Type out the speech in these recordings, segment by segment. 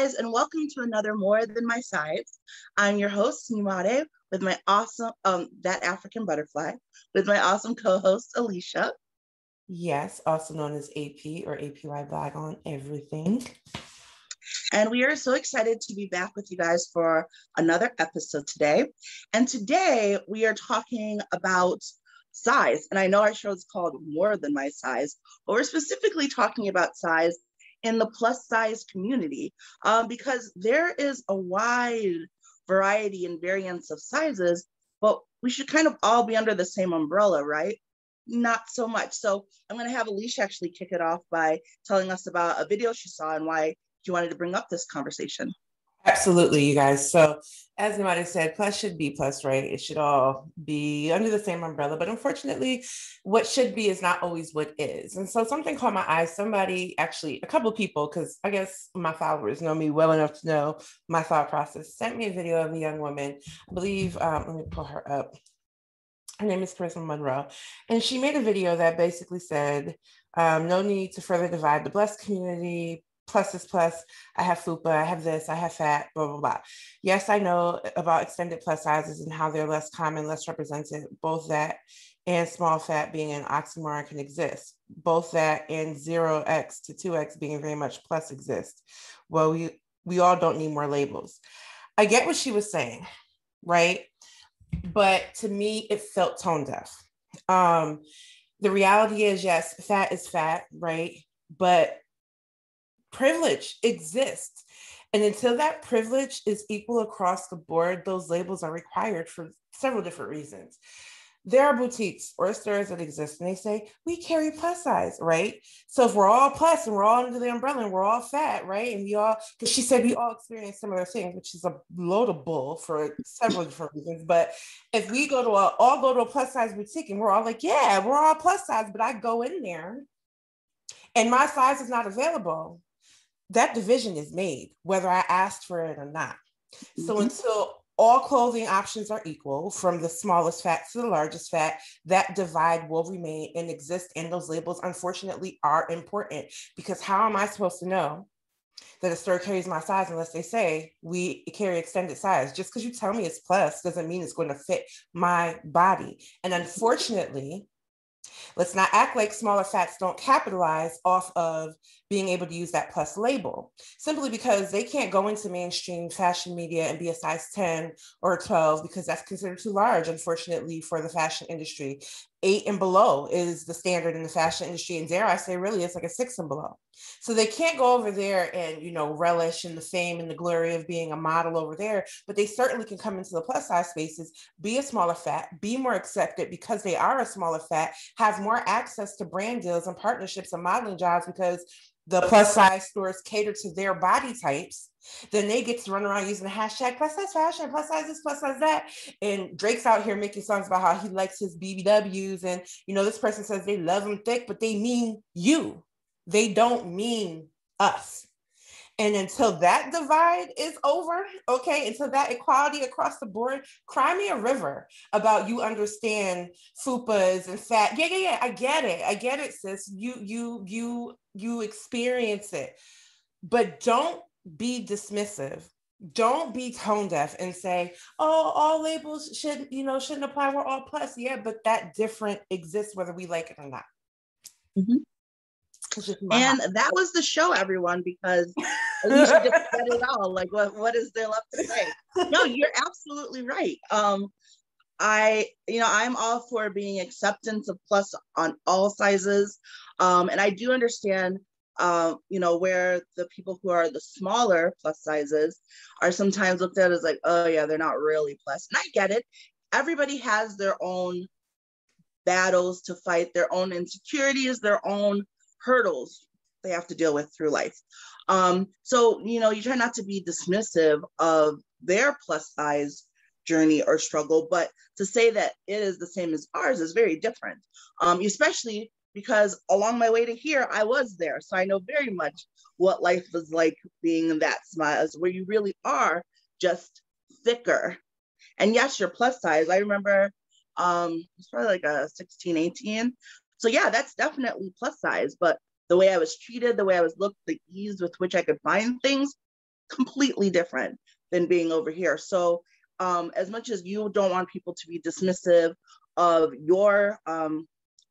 guys, and welcome to another More Than My Size. I'm your host, Nimare, with my awesome, um, that African butterfly, with my awesome co-host, Alicia. Yes, also known as AP or APY Black on everything. And we are so excited to be back with you guys for another episode today. And today we are talking about size. And I know our show is called More Than My Size, but we're specifically talking about size in the plus size community um, because there is a wide variety and variance of sizes, but we should kind of all be under the same umbrella, right? Not so much. So I'm going to have Alicia actually kick it off by telling us about a video she saw and why she wanted to bring up this conversation. Absolutely, you guys. So, as Nimade said, plus should be plus, right? It should all be under the same umbrella. But unfortunately, what should be is not always what is. And so, something caught my eye. Somebody, actually, a couple of people, because I guess my followers know me well enough to know my thought process, sent me a video of a young woman. I believe, um, let me pull her up. Her name is Carissa Monroe. And she made a video that basically said, um, no need to further divide the blessed community plus is plus. I have FUPA, I have this, I have fat, blah, blah, blah. Yes, I know about extended plus sizes and how they're less common, less represented. Both that and small fat being an oxymoron can exist. Both that and 0x to 2x being very much plus exist. Well, we, we all don't need more labels. I get what she was saying, right? But to me, it felt tone deaf. Um, the reality is, yes, fat is fat, right? But privilege exists. And until that privilege is equal across the board, those labels are required for several different reasons. There are boutiques or stores that exist and they say, we carry plus size, right? So if we're all plus and we're all under the umbrella and we're all fat, right? And we all, because she said we all experience similar things, which is a load of bull for several different reasons. But if we go to a, all go to a plus size boutique and we're all like, yeah, we're all plus size, but I go in there and my size is not available, that division is made, whether I asked for it or not. Mm-hmm. So until all clothing options are equal, from the smallest fat to the largest fat, that divide will remain and exist. And those labels, unfortunately, are important because how am I supposed to know that a store carries my size unless they say we carry extended size? Just because you tell me it's plus doesn't mean it's going to fit my body. And unfortunately, Let's not act like smaller fats don't capitalize off of being able to use that plus label simply because they can't go into mainstream fashion media and be a size 10 or 12 because that's considered too large, unfortunately, for the fashion industry eight and below is the standard in the fashion industry. And dare I say, really, it's like a six and below. So they can't go over there and, you know, relish in the fame and the glory of being a model over there, but they certainly can come into the plus size spaces, be a smaller fat, be more accepted because they are a smaller fat, have more access to brand deals and partnerships and modeling jobs because the plus size stores cater to their body types, then they get to run around using the hashtag plus size fashion, plus size this, plus size that. And Drake's out here making songs about how he likes his BBWs. And, you know, this person says they love them thick, but they mean you. They don't mean us. And until that divide is over, okay, until that equality across the board, cry me a river about you understand fupas and fat. Yeah, yeah, yeah. I get it. I get it, sis. You, you, you, you experience it. But don't be dismissive. Don't be tone deaf and say, oh, all labels should, you know, shouldn't apply. We're all plus. Yeah, but that different exists whether we like it or not. Mm-hmm. And that was the show, everyone, because Alicia just said it all. Like, what, what is there left to say? No, you're absolutely right. Um, I, you know, I'm all for being acceptance of plus on all sizes. Um, and I do understand, uh, you know, where the people who are the smaller plus sizes are sometimes looked at as like, oh, yeah, they're not really plus. And I get it. Everybody has their own battles to fight, their own insecurities, their own hurdles they have to deal with through life. Um, so, you know, you try not to be dismissive of their plus size journey or struggle, but to say that it is the same as ours is very different, um, especially because along my way to here, I was there. So I know very much what life was like being in that size where you really are just thicker. And yes, you're plus size. I remember um, it's probably like a 16, 18. So yeah, that's definitely plus size, but the way I was treated, the way I was looked, the ease with which I could find things, completely different than being over here. So um, as much as you don't want people to be dismissive of your um,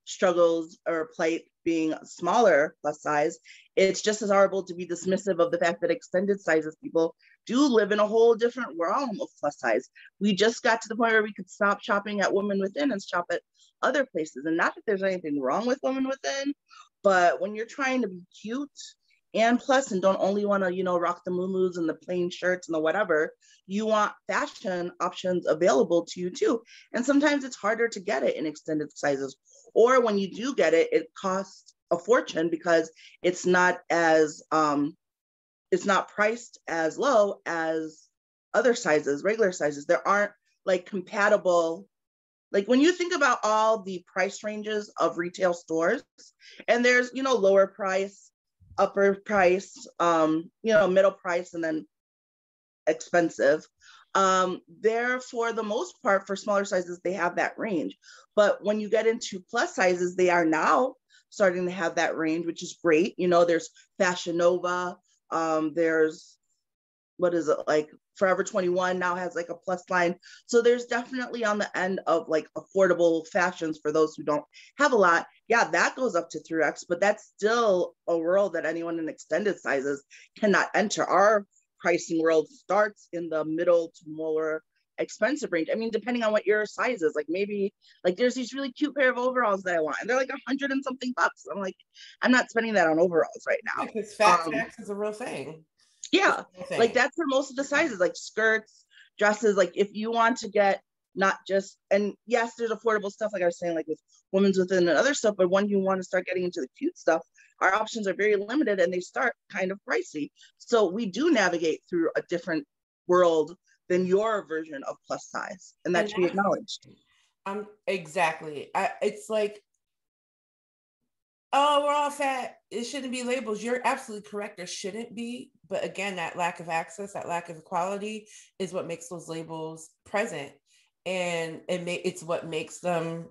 struggles or plight being smaller plus size, it's just as horrible to be dismissive of the fact that extended sizes people do live in a whole different realm of plus size. We just got to the point where we could stop shopping at Women Within and shop at other places. And not that there's anything wrong with Women Within, but when you're trying to be cute and plus and don't only want to you know rock the moo and the plain shirts and the whatever you want fashion options available to you too. And sometimes it's harder to get it in extended sizes or when you do get it it costs a fortune because it's not as um it's not priced as low as other sizes regular sizes. There aren't like compatible like when you think about all the price ranges of retail stores and there's you know lower price upper price, um, you know, middle price, and then expensive. Um, there, for the most part, for smaller sizes, they have that range. But when you get into plus sizes, they are now starting to have that range, which is great. You know, there's Fashion Nova, um, there's what is it like Forever 21 now has like a plus line. So there's definitely on the end of like affordable fashions for those who don't have a lot. Yeah, that goes up to 3X, but that's still a world that anyone in extended sizes cannot enter. Our pricing world starts in the middle to more expensive range. I mean, depending on what your size is, like maybe like there's these really cute pair of overalls that I want, and they're like a hundred and something bucks. I'm like, I'm not spending that on overalls right now. Because fat um, is a real thing. Yeah, like that's for most of the sizes, like skirts, dresses. Like if you want to get not just and yes, there's affordable stuff, like I was saying, like with women's within and other stuff. But when you want to start getting into the cute stuff, our options are very limited and they start kind of pricey. So we do navigate through a different world than your version of plus size, and that and should be acknowledged. Um, exactly. I, it's like oh, we're all fat. It shouldn't be labels. You're absolutely correct. There shouldn't be. But again, that lack of access, that lack of equality is what makes those labels present. And it may, it's what makes them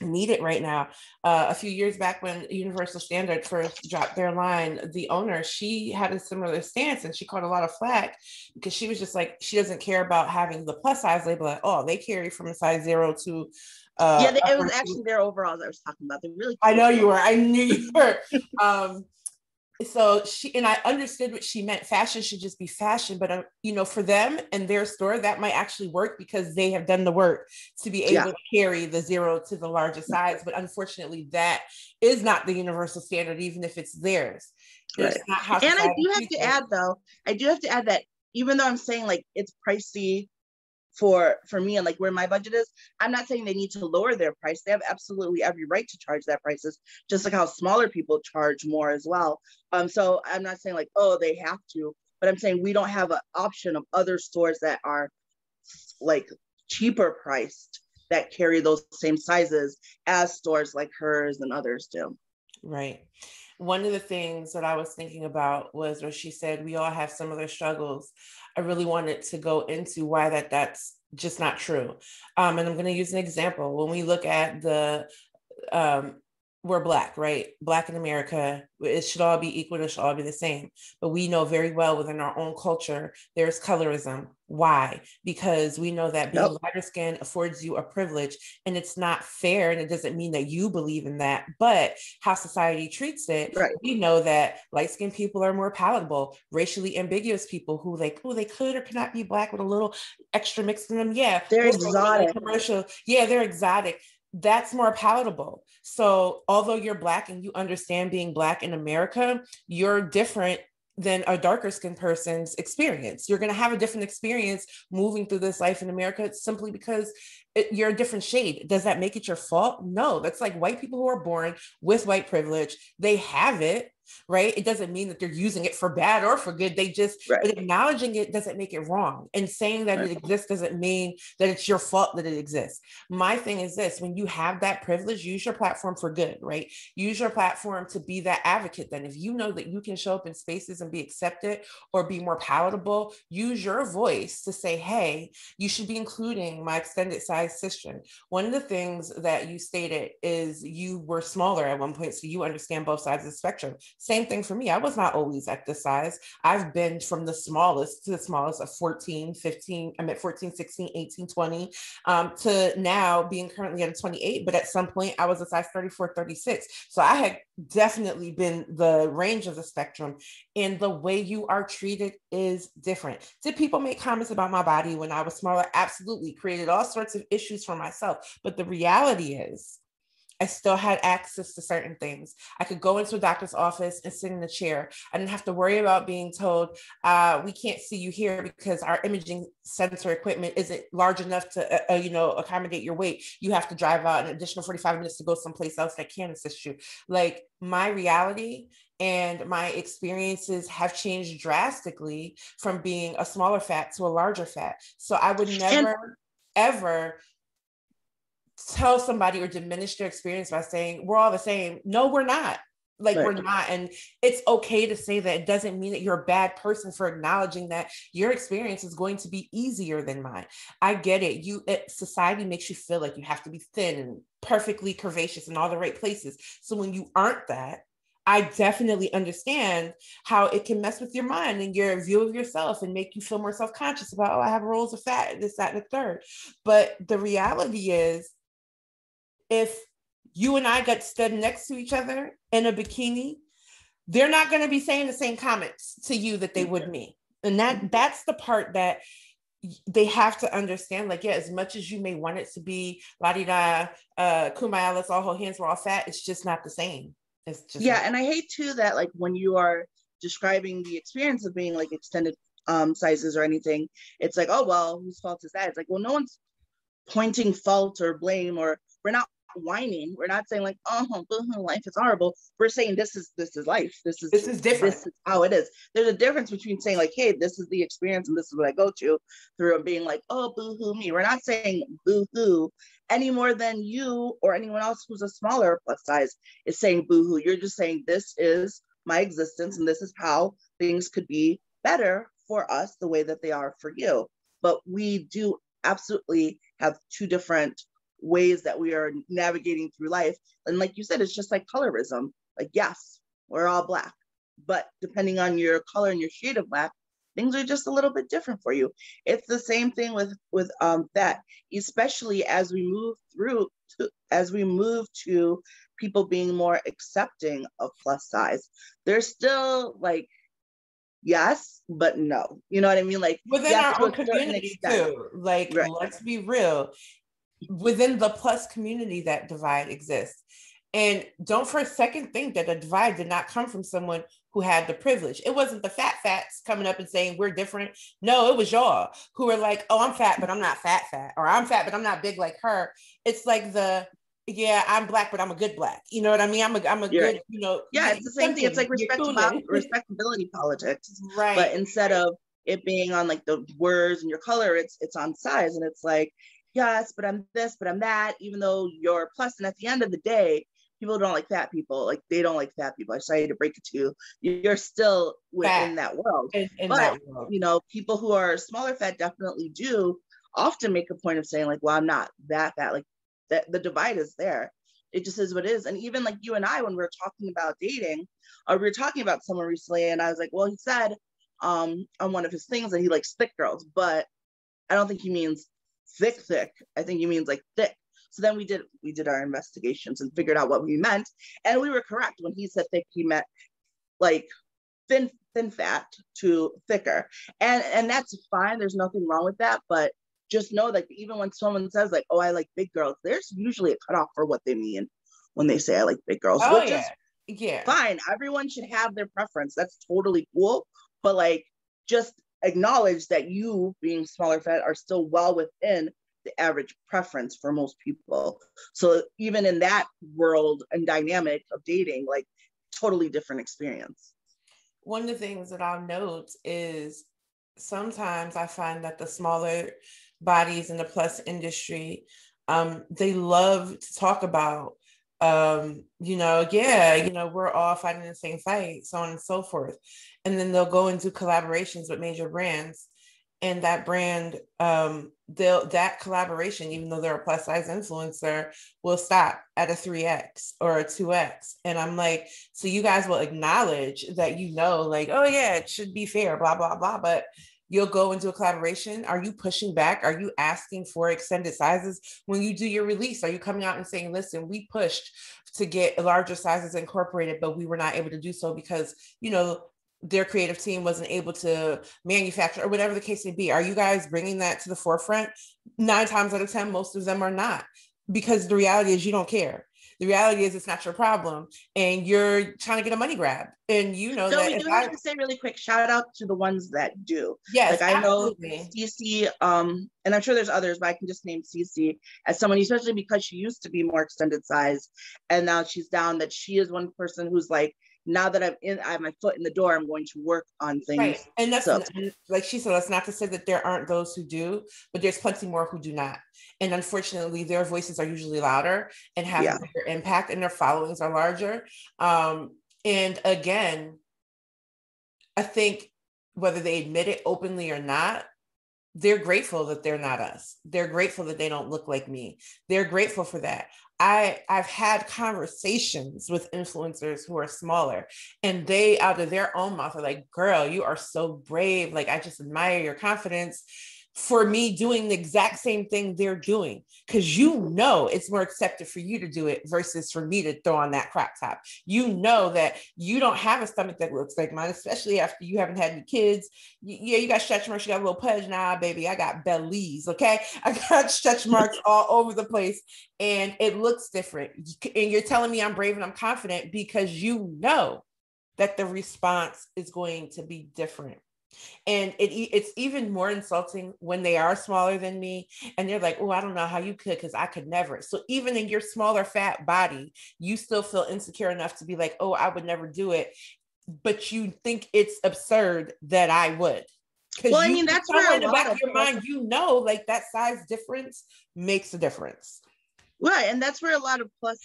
needed right now. Uh, a few years back, when Universal Standard first dropped their line, the owner she had a similar stance, and she caught a lot of flack because she was just like she doesn't care about having the plus size label at all. They carry from a size zero to uh, yeah, it was actually their overalls I was talking about. They really. I know you were. I knew you were. um, so she and I understood what she meant. Fashion should just be fashion, but um, you know, for them and their store, that might actually work because they have done the work to be able yeah. to carry the zero to the largest size. But unfortunately, that is not the universal standard, even if it's theirs. Right. and I do have to it. add, though, I do have to add that even though I'm saying like it's pricey for for me and like where my budget is i'm not saying they need to lower their price. They have absolutely every right to charge that prices just like how smaller people charge more as well. Um so i'm not saying like oh they have to but i'm saying we don't have an option of other stores that are like cheaper priced that carry those same sizes as stores like hers and others do. Right one of the things that I was thinking about was where she said we all have similar struggles. I really wanted to go into why that that's just not true. Um, and I'm going to use an example. When we look at the um, we're black, right? Black in America, it should all be equal, it should all be the same. But we know very well within our own culture, there's colorism. Why? Because we know that being yep. lighter skin affords you a privilege and it's not fair. And it doesn't mean that you believe in that, but how society treats it, right. we know that light skinned people are more palatable, racially ambiguous people who like, oh, they could or could not be black with a little extra mix in them. Yeah. They're exotic. Commercial. Yeah, they're exotic that's more palatable. So, although you're Black and you understand being Black in America, you're different than a darker skinned person's experience. You're going to have a different experience moving through this life in America simply because it, you're a different shade. Does that make it your fault? No, that's like white people who are born with white privilege. They have it right? It doesn't mean that they're using it for bad or for good. They just right. acknowledging it doesn't make it wrong. And saying that right. it exists doesn't mean that it's your fault that it exists. My thing is this when you have that privilege, use your platform for good, right? Use your platform to be that advocate. Then, if you know that you can show up in spaces and be accepted or be more palatable, use your voice to say, hey, you should be including my extended size cisgen. One of the things that you stated is you were smaller at one point, so you understand both sides of the spectrum Same thing for me. I was not always at this size. I've been from the smallest to the smallest of 14, 15, I'm at 14, 16, 18, 20, um, to now being currently at 28. But at some point, I was a size 34, 36. So I had definitely been the range of the spectrum. And the way you are treated is different. Did people make comments about my body when I was smaller? Absolutely. Created all sorts of issues for myself. But the reality is, I still had access to certain things. I could go into a doctor's office and sit in a chair. I didn't have to worry about being told, uh, "We can't see you here because our imaging sensor equipment isn't large enough to, uh, uh, you know, accommodate your weight. You have to drive out an additional forty-five minutes to go someplace else that can assist you." Like my reality and my experiences have changed drastically from being a smaller fat to a larger fat. So I would never, ever tell somebody or diminish their experience by saying we're all the same. No, we're not. Like right. we're not. And it's okay to say that. It doesn't mean that you're a bad person for acknowledging that your experience is going to be easier than mine. I get it. You it, society makes you feel like you have to be thin and perfectly curvaceous in all the right places. So when you aren't that, I definitely understand how it can mess with your mind and your view of yourself and make you feel more self conscious about, oh, I have rolls of fat, this, that, and the third. But the reality is, if you and I got stood next to each other in a bikini, they're not going to be saying the same comments to you that they would me. And that that's the part that they have to understand like yeah as much as you may want it to be la di da uh kumbaya let's all hold hands we're all fat it's just not the same. It's just yeah and i hate too that like when you are describing the experience of being like extended um sizes or anything it's like oh well whose fault is that? It's like well no one's pointing fault or blame or we're not whining. We're not saying like, oh, life is horrible. We're saying this is this is life. This is this is different. This is how it is. There's a difference between saying like, hey, this is the experience and this is what I go to, through and being like, oh, boo hoo me. We're not saying boo hoo any more than you or anyone else who's a smaller plus size is saying boo hoo. You're just saying this is my existence and this is how things could be better for us the way that they are for you. But we do absolutely have two different ways that we are navigating through life. And like you said, it's just like colorism. Like, yes, we're all black, but depending on your color and your shade of black, things are just a little bit different for you. It's the same thing with with um, that, especially as we move through to, as we move to people being more accepting of plus size. There's still like yes, but no. You know what I mean? Like within yes, our own community too. Like, right. let's be real within the plus community that divide exists. And don't for a second think that the divide did not come from someone who had the privilege. It wasn't the fat fats coming up and saying we're different. No, it was y'all who were like, oh, I'm fat, but I'm not fat fat, or I'm fat, but I'm not big like her. It's like the yeah, I'm black, but I'm a good black. You know what I mean? I'm a I'm a yeah. good, you know. Yeah, it's the same thing. It's like respectability, respectability politics. Right. But instead of it being on like the words and your color, it's it's on size. And it's like, yes, but I'm this, but I'm that, even though you're plus. And at the end of the day, people don't like fat people. Like they don't like fat people. I sorry to break it to you. You're still within fat. that world. In, in but that world. you know, people who are smaller fat definitely do often make a point of saying, like, well, I'm not that fat. Like that the divide is there. It just is what it is. And even like you and I, when we are talking about dating, or we were talking about someone recently, and I was like, well, he said um on one of his things that he likes thick girls, but I don't think he means thick, thick. I think he means like thick. So then we did we did our investigations and figured out what we meant, and we were correct when he said thick. He meant like thin thin fat to thicker, and and that's fine. There's nothing wrong with that, but just know that even when someone says like, "Oh, I like big girls," there's usually a cutoff for what they mean when they say I like big girls, oh, which yeah. is yeah fine. Everyone should have their preference. That's totally cool. But like, just acknowledge that you being smaller fat are still well within the average preference for most people. So even in that world and dynamic of dating, like totally different experience. One of the things that I'll note is sometimes I find that the smaller bodies in the plus industry, um, they love to talk about um, you know, yeah, you know, we're all fighting the same fight, so on and so forth. And then they'll go and do collaborations with major brands. and that brand um they'll that collaboration even though they're a plus size influencer will stop at a 3x or a 2x and i'm like so you guys will acknowledge that you know like oh yeah it should be fair blah blah blah but you'll go into a collaboration are you pushing back? Are you asking for extended sizes when you do your release? Are you coming out and saying listen we pushed to get larger sizes incorporated but we were not able to do so because you know their creative team wasn't able to manufacture or whatever the case may be. Are you guys bringing that to the forefront? Nine times out of ten most of them are not because the reality is you don't care the reality is it's not your problem and you're trying to get a money grab and you know so that we do have I, to say really quick? Shout out to the ones that do. Yes like i know cc um and i'm sure there's others but i can just name cc as someone especially because she used to be more extended size and now she's down that she is one person who's like now that I'm in, I have my foot in the door, I'm going to work on things. Right. And that's so. like she said, that's not to say that there aren't those who do, but there's plenty more who do not. And unfortunately, their voices are usually louder and have yeah. bigger impact and their followings are larger. Um, and again, I think whether they admit it openly or not, they're grateful that they're not us. They're grateful that they don't look like me. They're grateful for that. I I've had conversations with influencers who are smaller and they out of their own mouth are like, girl, you are so brave. Like I just admire your confidence for me doing the exact same thing they're doing because you know it's more accepted for you to do it versus for me to throw on that crop top. You know that you don't have a stomach that looks like mine, especially after you haven't had any kids. Yeah, you got stretch marks, you got a little pudge. Nah, baby, I got bellies. Okay, I got stretch marks all over the place, and it looks different. And you're telling me I'm brave and I'm confident because you know that the response is going to be different and it it's even more insulting when they are smaller than me and they're like oh i don't know how you could because i could never. So even in your smaller fat body you still feel insecure enough to be like oh i would never do it. But you think it's absurd that i would. Well i mean that's where in the back of your mind you know like that size difference makes a difference. Right and that's where a lot of plus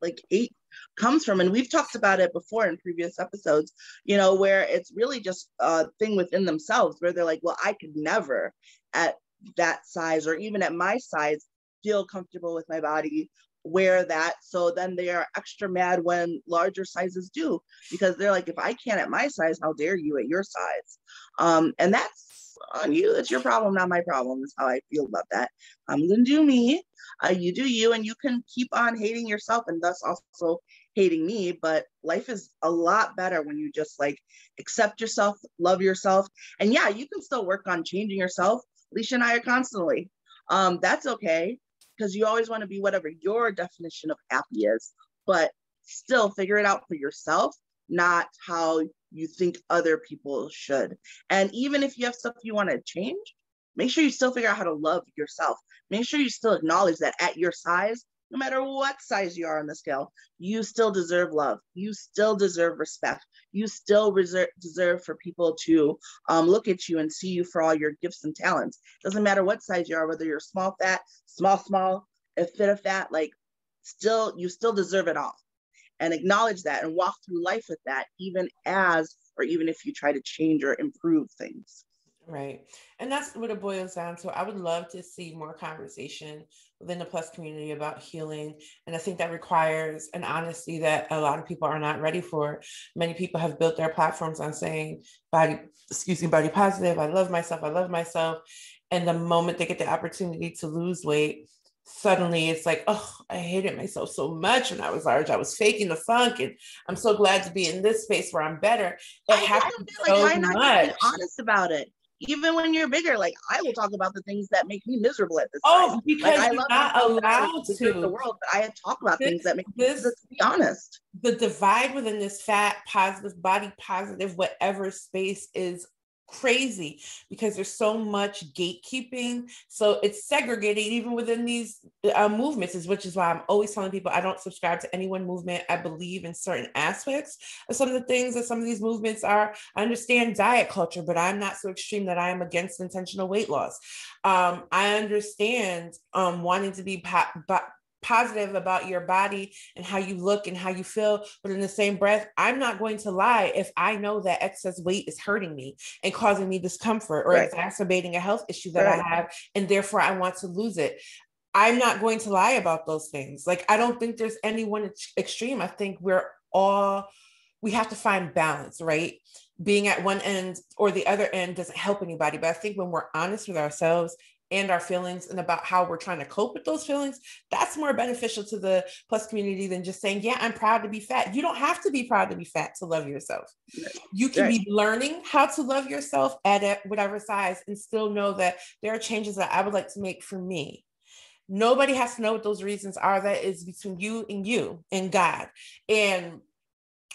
like eight comes from and we've talked about it before in previous episodes you know where it's really just a thing within themselves where they're like well i could never at that size or even at my size feel comfortable with my body wear that. So then they are extra mad when larger sizes do because they're like if i can't at my size how dare you at your size? Um, and that's on you. It's your problem not my problem is how i feel about that. I'm gonna do me. Uh, you do you and you can keep on hating yourself and thus also hating me but life is a lot better when you just like accept yourself love yourself and yeah you can still work on changing yourself alicia and i are constantly. Um, that's okay because you always want to be whatever your definition of happy is but still figure it out for yourself not how you think other people should and even if you have stuff you want to change make sure you still figure out how to love yourself. Make sure you still acknowledge that at your size, no matter what size you are on the scale, you still deserve love. You still deserve respect. You still reserve, deserve for people to um, look at you and see you for all your gifts and talents. Doesn't matter what size you are, whether you're small, fat, small, small, a fit of fat, like still, you still deserve it all. And acknowledge that and walk through life with that, even as, or even if you try to change or improve things. Right. And that's what it boils down to. I would love to see more conversation within the plus community about healing. And I think that requires an honesty that a lot of people are not ready for. Many people have built their platforms on saying body, excuse me, body positive. I love myself. I love myself. And the moment they get the opportunity to lose weight, suddenly it's like, oh, I hated myself so much when I was large. I was faking the funk, and I'm so glad to be in this space where I'm better. It I happens so like, why not much. honest about it even when you're bigger, like I will talk about the things that make me miserable at this oh, time. because like, I love not allowed to the world, but I talk about this, things that make this, me, to be honest. The divide within this fat, positive, body positive, whatever space is crazy because there's so much gatekeeping. So it's segregated even within these uh, movements, is which is why I'm always telling people I don't subscribe to any one movement. I believe in certain aspects of some of the things that some of these movements are. I understand diet culture, but I'm not so extreme that I am against intentional weight loss. Um, I understand um, wanting to be po- positive about your body and how you look and how you feel. But in the same breath, I'm not going to lie if I know that excess weight is hurting me and causing me discomfort or right. exacerbating a health issue that right. I have. And therefore, I want to lose it. I'm not going to lie about those things. Like, I don't think there's any one extreme. I think we're all, we have to find balance, right? Being at one end or the other end doesn't help anybody. But I think when we're honest with ourselves and our feelings and about how we're trying to cope with those feelings, that's more beneficial to the plus community than just saying, Yeah, I'm proud to be fat. You don't have to be proud to be fat to love yourself. You can right. be learning how to love yourself at whatever size and still know that there are changes that I would like to make for me. Nobody has to know what those reasons are. That is between you and you and God. And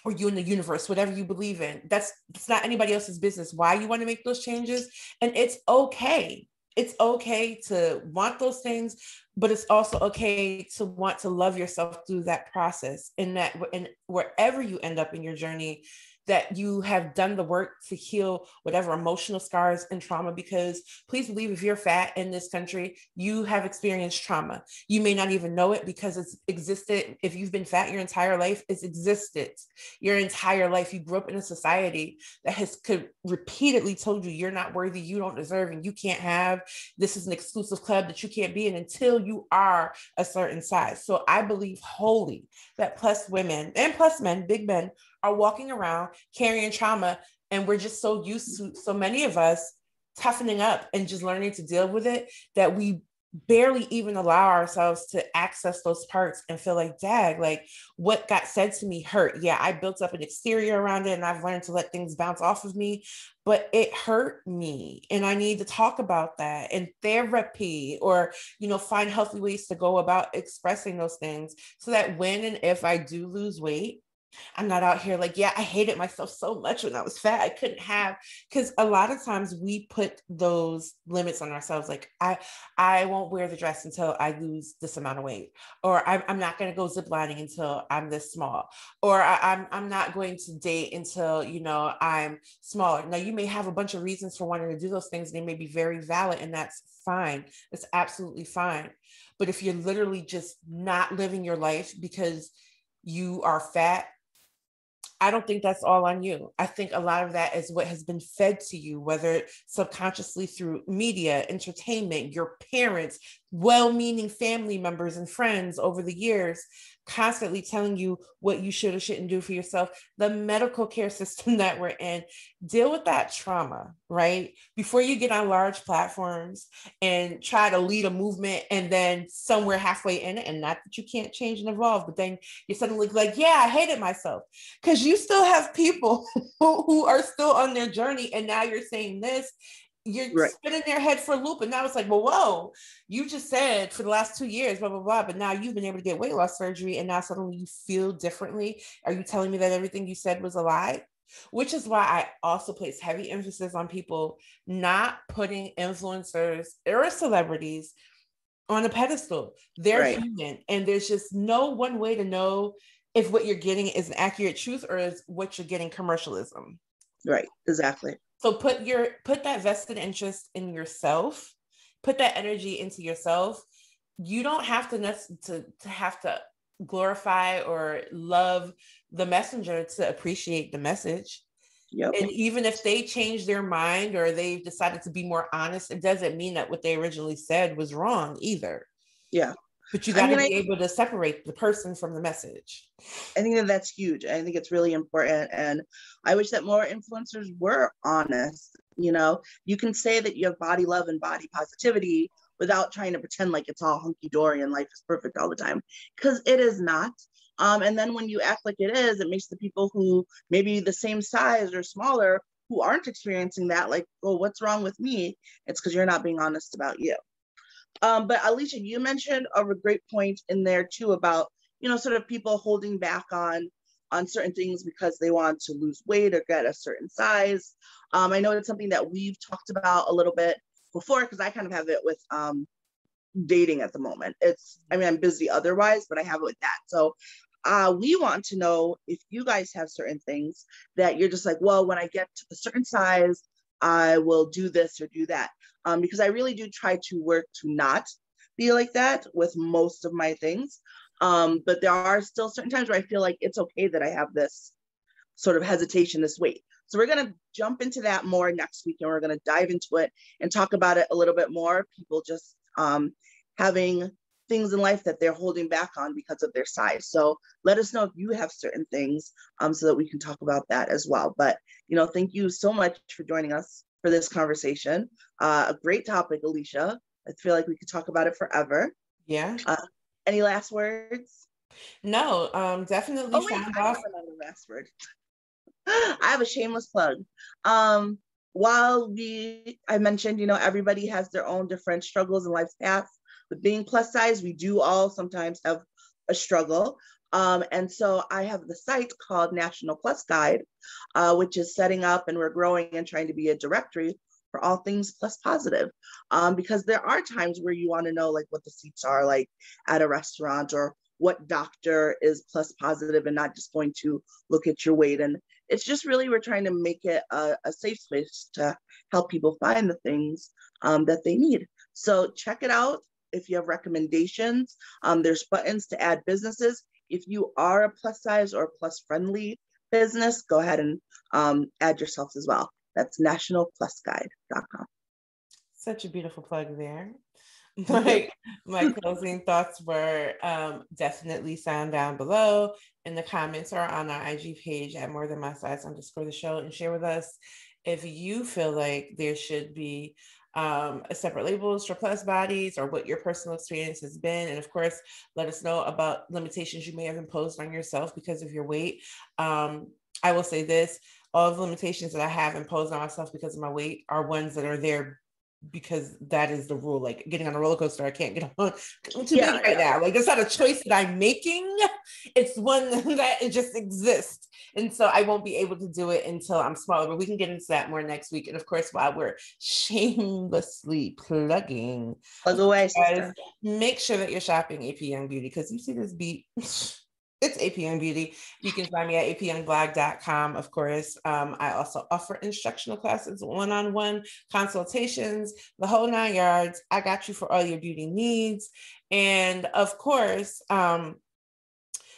or you in the universe, whatever you believe in. That's it's not anybody else's business why you want to make those changes. And it's okay it's okay to want those things but it's also okay to want to love yourself through that process and that and wherever you end up in your journey that you have done the work to heal whatever emotional scars and trauma because please believe if you're fat in this country you have experienced trauma. You may not even know it because it's existed if you've been fat your entire life it's existed your entire life you grew up in a society that has could repeatedly told you you're not worthy you don't deserve and you can't have this is an exclusive club that you can't be in until you are a certain size. So i believe wholly that plus women and plus men big men are walking around carrying trauma and we're just so used to so many of us toughening up and just learning to deal with it that we barely even allow ourselves to access those parts and feel like dag like what got said to me hurt. Yeah i built up an exterior around it and i've learned to let things bounce off of me but it hurt me and i need to talk about that in therapy or you know find healthy ways to go about expressing those things so that when and if i do lose weight I'm not out here like, yeah, I hated myself so much when I was fat. I couldn't have because a lot of times we put those limits on ourselves. Like, I I won't wear the dress until I lose this amount of weight, or I'm, I'm not going to go ziplining until I'm this small, or I, I'm I'm not going to date until you know I'm smaller. Now you may have a bunch of reasons for wanting to do those things. They may be very valid, and that's fine. It's absolutely fine. But if you're literally just not living your life because you are fat I don't think that's all on you. I think a lot of that is what has been fed to you, whether subconsciously through media, entertainment, your parents, well meaning family members and friends over the years constantly telling you what you should or shouldn't do for yourself. The medical care system that we're in, deal with that trauma, right? Before you get on large platforms and try to lead a movement and then somewhere halfway in it, and not that you can't change and evolve, but then you're suddenly like, yeah, I hated myself. Because you still have people who are still on their journey. And now you're saying this you're right. spinning their head for a loop. And now it's like, well, whoa, you just said for the last two years, blah, blah, blah. But now you've been able to get weight loss surgery and now suddenly you feel differently. Are you telling me that everything you said was a lie? Which is why I also place heavy emphasis on people not putting influencers or celebrities on a pedestal. They're right. human. And there's just no one way to know if what you're getting is an accurate truth or is what you're getting commercialism. Right, exactly. So put your put that vested interest in yourself, put that energy into yourself. You don't have to to to have to glorify or love the messenger to appreciate the message. Yep. And even if they change their mind or they've decided to be more honest, it doesn't mean that what they originally said was wrong either. Yeah. But you got to be I, able to separate the person from the message. I think that that's huge. I think it's really important. And I wish that more influencers were honest. You know, you can say that you have body love and body positivity without trying to pretend like it's all hunky dory and life is perfect all the time, because it is not. Um, and then when you act like it is, it makes the people who maybe the same size or smaller who aren't experiencing that like, oh, what's wrong with me? It's because you're not being honest about you. Um, but Alicia, you mentioned a great point in there too about you know sort of people holding back on on certain things because they want to lose weight or get a certain size. Um, I know it's something that we've talked about a little bit before because I kind of have it with um, dating at the moment. It's I mean I'm busy otherwise, but I have it with that. So uh, we want to know if you guys have certain things that you're just like, well, when I get to a certain size, I will do this or do that. Um, because I really do try to work to not be like that with most of my things. Um, but there are still certain times where I feel like it's okay that I have this sort of hesitation, this weight. So we're going to jump into that more next week and we're going to dive into it and talk about it a little bit more. People just um, having things in life that they're holding back on because of their size. So let us know if you have certain things um, so that we can talk about that as well. But, you know, thank you so much for joining us for this conversation. Uh, a great topic, Alicia. I feel like we could talk about it forever. Yeah. Uh, any last words? No, um, definitely oh, wait, I off. Another last word. I have a shameless plug. Um, while we, I mentioned, you know, everybody has their own different struggles and life paths. With being plus size, we do all sometimes have a struggle. Um, and so I have the site called National Plus Guide, uh, which is setting up and we're growing and trying to be a directory for all things plus positive. Um, because there are times where you want to know like what the seats are like at a restaurant or what doctor is plus positive and not just going to look at your weight. And it's just really, we're trying to make it a, a safe space to help people find the things um, that they need. So check it out. If you have recommendations, um, there's buttons to add businesses. If you are a plus size or plus friendly business, go ahead and um, add yourselves as well. That's nationalplusguide.com. Such a beautiful plug there. my my closing thoughts were um, definitely sound down below in the comments or on our IG page at more than my size underscore the show and share with us if you feel like there should be um, a separate labels for plus bodies or what your personal experience has been. And of course, let us know about limitations you may have imposed on yourself because of your weight. Um, I will say this all of the limitations that I have imposed on myself because of my weight are ones that are there because that is the rule. Like getting on a roller coaster, I can't get on to yeah, right now. Like it's not a choice that I'm making. It's one that it just exists. And so I won't be able to do it until I'm smaller, but we can get into that more next week. And of course, while we're shamelessly plugging, plug away, guys, make sure that you're shopping AP Young Beauty because you see this beat. It's AP Young Beauty. You can find me at apyoungblog.com. Of course, um, I also offer instructional classes, one-on-one consultations, the whole nine yards. I got you for all your beauty needs. And of course, um,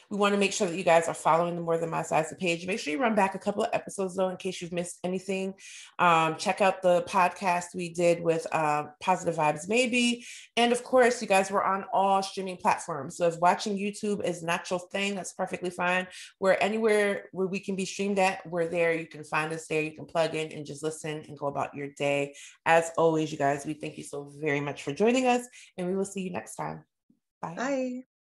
we want to make sure that you guys are following the More Than My Size page. Make sure you run back a couple of episodes though, in case you've missed anything. Um, check out the podcast we did with uh, Positive Vibes Maybe. And of course, you guys were on all streaming platforms. So if watching YouTube is not your thing, that's perfectly fine. We're anywhere where we can be streamed at, we're there. You can find us there. You can plug in and just listen and go about your day. As always, you guys, we thank you so very much for joining us, and we will see you next time. Bye. Bye.